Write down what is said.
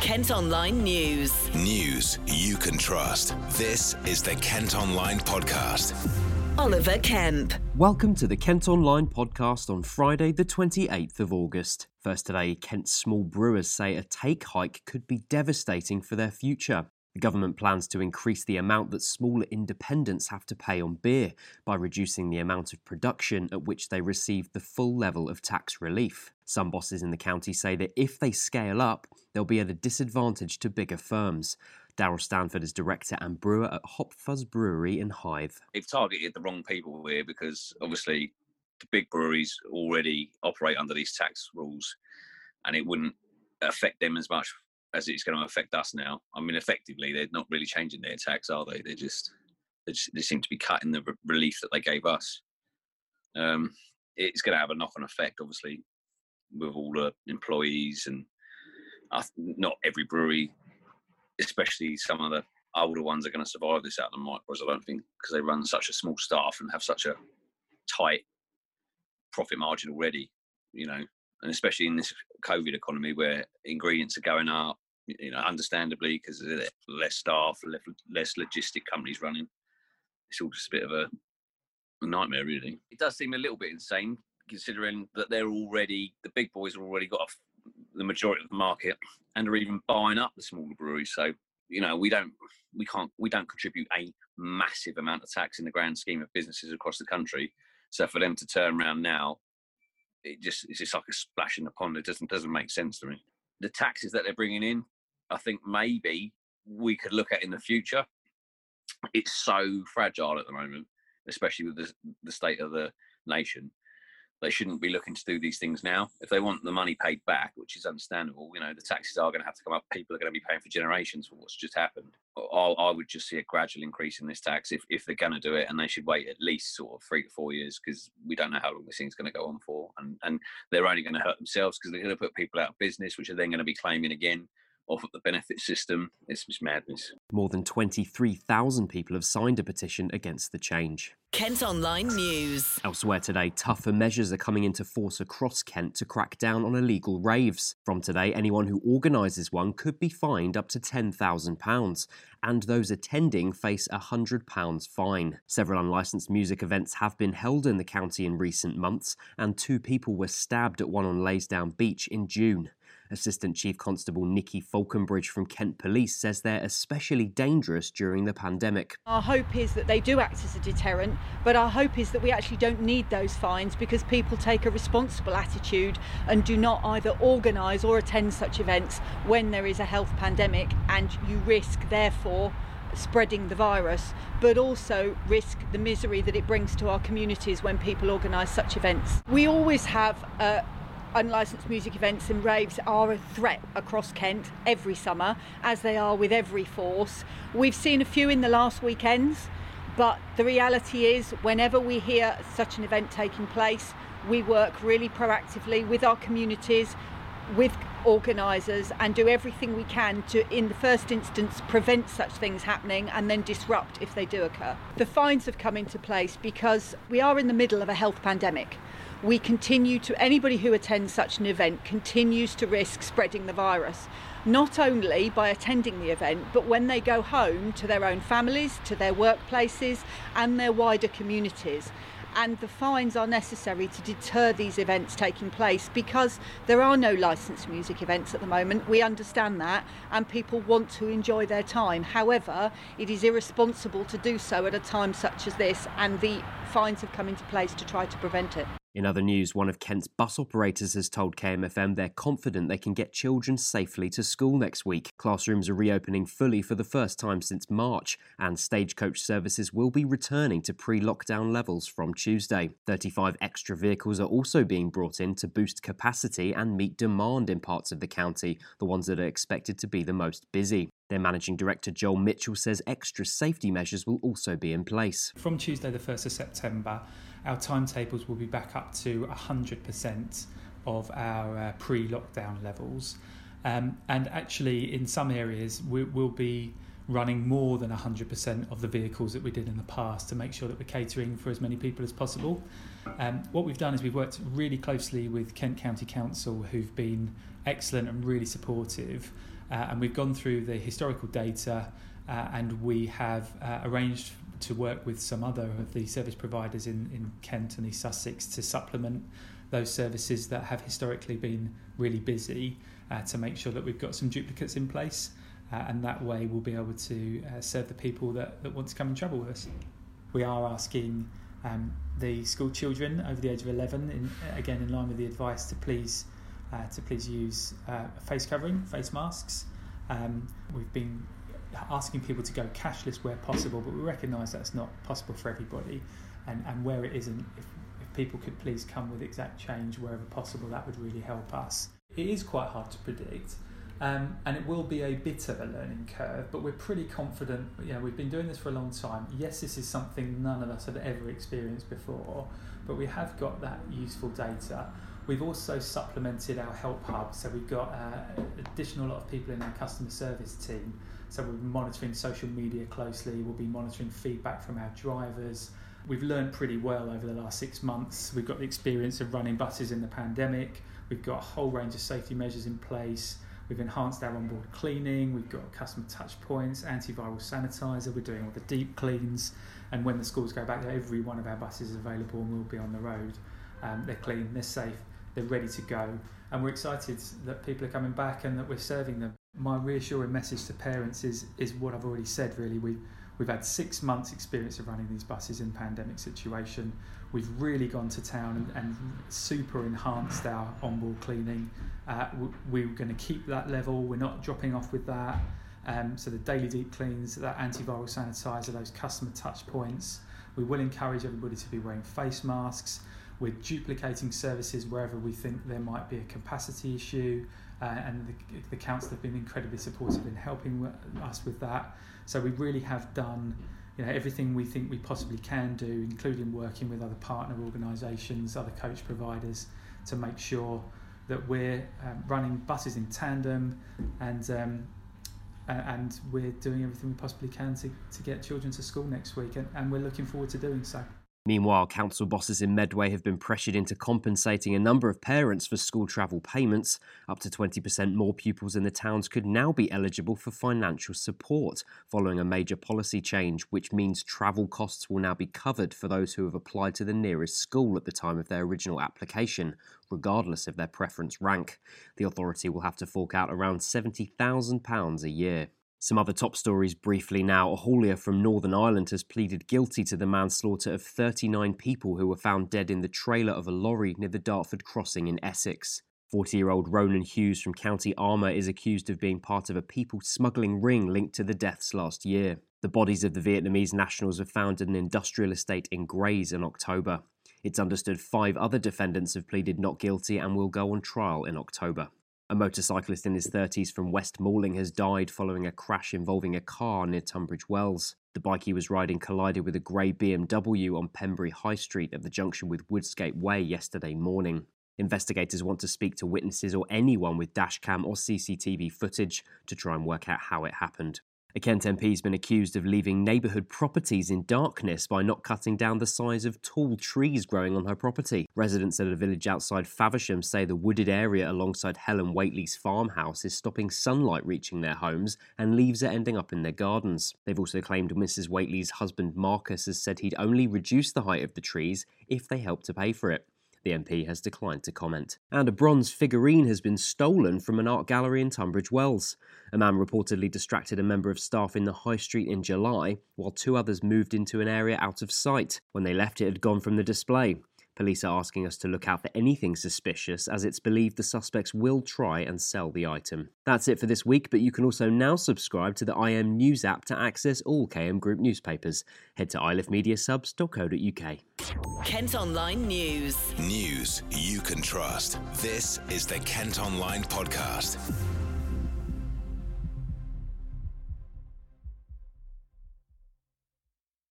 Kent Online News. News you can trust. This is the Kent Online Podcast. Oliver Kemp. Welcome to the Kent Online podcast on Friday, the 28th of August. First today, Kent's small brewers say a take hike could be devastating for their future. The government plans to increase the amount that smaller independents have to pay on beer by reducing the amount of production at which they receive the full level of tax relief. Some bosses in the county say that if they scale up, they'll be at a disadvantage to bigger firms. Daryl Stanford is director and brewer at Hop Fuzz Brewery in Hythe. They've targeted the wrong people here because obviously the big breweries already operate under these tax rules and it wouldn't affect them as much as it's going to affect us now. I mean, effectively, they're not really changing their tax, are they? They're just they, just, they seem to be cutting the relief that they gave us. Um, it's going to have a knock-on effect, obviously, with all the employees and uh, not every brewery, especially some of the older ones, are going to survive this out of the micros. I don't think because they run such a small staff and have such a tight profit margin already. You know, and especially in this COVID economy where ingredients are going up, you know, understandably because there's less staff, less logistic companies running. It's all just a bit of a nightmare, really. It does seem a little bit insane considering that they're already the big boys have already got the majority of the market and are even buying up the smaller breweries. So you know, we don't we can't we don't contribute a massive amount of tax in the grand scheme of businesses across the country. So for them to turn around now it just it's just like a splash in the pond. It doesn't doesn't make sense to me. The taxes that they're bringing in, I think maybe we could look at in the future. It's so fragile at the moment, especially with the, the state of the nation they shouldn't be looking to do these things now. If they want the money paid back, which is understandable, you know, the taxes are going to have to come up. People are going to be paying for generations for what's just happened. I, I would just see a gradual increase in this tax if, if they're going to do it, and they should wait at least sort of three to four years because we don't know how long this thing's going to go on for, and and they're only going to hurt themselves because they're going to put people out of business, which are then going to be claiming again off of the benefit system. It's just madness. More than 23,000 people have signed a petition against the change. Kent Online News. Elsewhere today, tougher measures are coming into force across Kent to crack down on illegal raves. From today, anyone who organises one could be fined up to £10,000, and those attending face a £100 fine. Several unlicensed music events have been held in the county in recent months, and two people were stabbed at one on Leysdown Beach in June. Assistant Chief Constable Nikki Faulconbridge from Kent Police says they're especially dangerous during the pandemic. Our hope is that they do act as a deterrent, but our hope is that we actually don't need those fines because people take a responsible attitude and do not either organise or attend such events when there is a health pandemic and you risk, therefore, spreading the virus, but also risk the misery that it brings to our communities when people organise such events. We always have a unlicensed music events and raves are a threat across Kent every summer, as they are with every force. We've seen a few in the last weekends, but the reality is, whenever we hear such an event taking place, we work really proactively with our communities, with organisers, and do everything we can to, in the first instance, prevent such things happening and then disrupt if they do occur. The fines have come into place because we are in the middle of a health pandemic we continue to, anybody who attends such an event continues to risk spreading the virus, not only by attending the event, but when they go home to their own families, to their workplaces, and their wider communities and the fines are necessary to deter these events taking place because there are no licensed music events at the moment. We understand that, and people want to enjoy their time. However, it is irresponsible to do so at a time such as this, and the fines have come into place to try to prevent it. In other news, one of Kent's bus operators has told KMFM they're confident they can get children safely to school next week. Classrooms are reopening fully for the first time since March, and stagecoach services will be returning to pre lockdown levels from Tuesday. 35 extra vehicles are also being brought in to boost capacity and meet demand in parts of the county, the ones that are expected to be the most busy. Their managing director Joel Mitchell says extra safety measures will also be in place. From Tuesday, the 1st of September, our timetables will be back up to 100% of our uh, pre lockdown levels. Um, and actually, in some areas, we, will be running more than 100% of the vehicles that we did in the past to make sure that we're catering for as many people as possible. Um, what we've done is we've worked really closely with Kent County Council, who've been excellent and really supportive, uh, and we've gone through the historical data uh, and we have uh, arranged to work with some other of the service providers in, in Kent and East Sussex to supplement those services that have historically been really busy uh, to make sure that we've got some duplicates in place uh, and that way we'll be able to uh, serve the people that, that want to come and travel with us. We are asking um, the school children over the age of 11, in, again in line with the advice, to please uh, to please use uh, face covering, face masks. Um, we've been asking people to go cashless where possible, but we recognise that's not possible for everybody, and, and where it isn't, if, if people could please come with exact change wherever possible, that would really help us. It is quite hard to predict. Um, and it will be a bit of a learning curve, but we're pretty confident. You know, we've been doing this for a long time. Yes, this is something none of us have ever experienced before, but we have got that useful data. We've also supplemented our help hub, so we've got uh, additional lot of people in our customer service team. So we're monitoring social media closely. We'll be monitoring feedback from our drivers. We've learned pretty well over the last six months. We've got the experience of running buses in the pandemic. We've got a whole range of safety measures in place. We've enhanced our onboard cleaning, we've got customer touch points, antiviral sanitizer, we're doing all the deep cleans, and when the schools go back, every one of our buses is available and will be on the road. Um, they're clean, they're safe, they're ready to go, and we're excited that people are coming back and that we're serving them. My reassuring message to parents is, is what I've already said really. We, we've had six months' experience of running these buses in pandemic situation. We've really gone to town and, and super enhanced our onboard cleaning uh, we, are going to keep that level. We're not dropping off with that. Um, so the daily deep cleans, that antiviral sanitizer, those customer touch points. We will encourage everybody to be wearing face masks. We're duplicating services wherever we think there might be a capacity issue, uh, and the, the council have been incredibly supportive in helping us with that. So we really have done you know, everything we think we possibly can do, including working with other partner organisations, other coach providers, to make sure that we're um, running buses in tandem and um, and we're doing everything we possibly can to, to get children to school next week and, and we're looking forward to doing so. Meanwhile, council bosses in Medway have been pressured into compensating a number of parents for school travel payments. Up to 20% more pupils in the towns could now be eligible for financial support following a major policy change, which means travel costs will now be covered for those who have applied to the nearest school at the time of their original application, regardless of their preference rank. The authority will have to fork out around £70,000 a year. Some other top stories briefly now. A haulier from Northern Ireland has pleaded guilty to the manslaughter of 39 people who were found dead in the trailer of a lorry near the Dartford crossing in Essex. 40 year old Ronan Hughes from County Armagh is accused of being part of a people smuggling ring linked to the deaths last year. The bodies of the Vietnamese nationals were found at an industrial estate in Grays in October. It's understood five other defendants have pleaded not guilty and will go on trial in October. A motorcyclist in his 30s from West Malling has died following a crash involving a car near Tunbridge Wells. The bike he was riding collided with a grey BMW on Pembury High Street at the junction with Woodsgate Way yesterday morning. Investigators want to speak to witnesses or anyone with dashcam or CCTV footage to try and work out how it happened. A Kent MP has been accused of leaving neighbourhood properties in darkness by not cutting down the size of tall trees growing on her property. Residents at a village outside Faversham say the wooded area alongside Helen Whately's farmhouse is stopping sunlight reaching their homes and leaves are ending up in their gardens. They've also claimed Mrs. Whately's husband Marcus has said he'd only reduce the height of the trees if they help to pay for it. The MP has declined to comment. And a bronze figurine has been stolen from an art gallery in Tunbridge Wells. A man reportedly distracted a member of staff in the high street in July, while two others moved into an area out of sight. When they left, it had gone from the display. Police are asking us to look out for anything suspicious, as it's believed the suspects will try and sell the item. That's it for this week, but you can also now subscribe to the IM News app to access all KM Group newspapers. Head to ilifmediasubs.co.uk. Kent Online News. News you can trust. This is the Kent Online Podcast.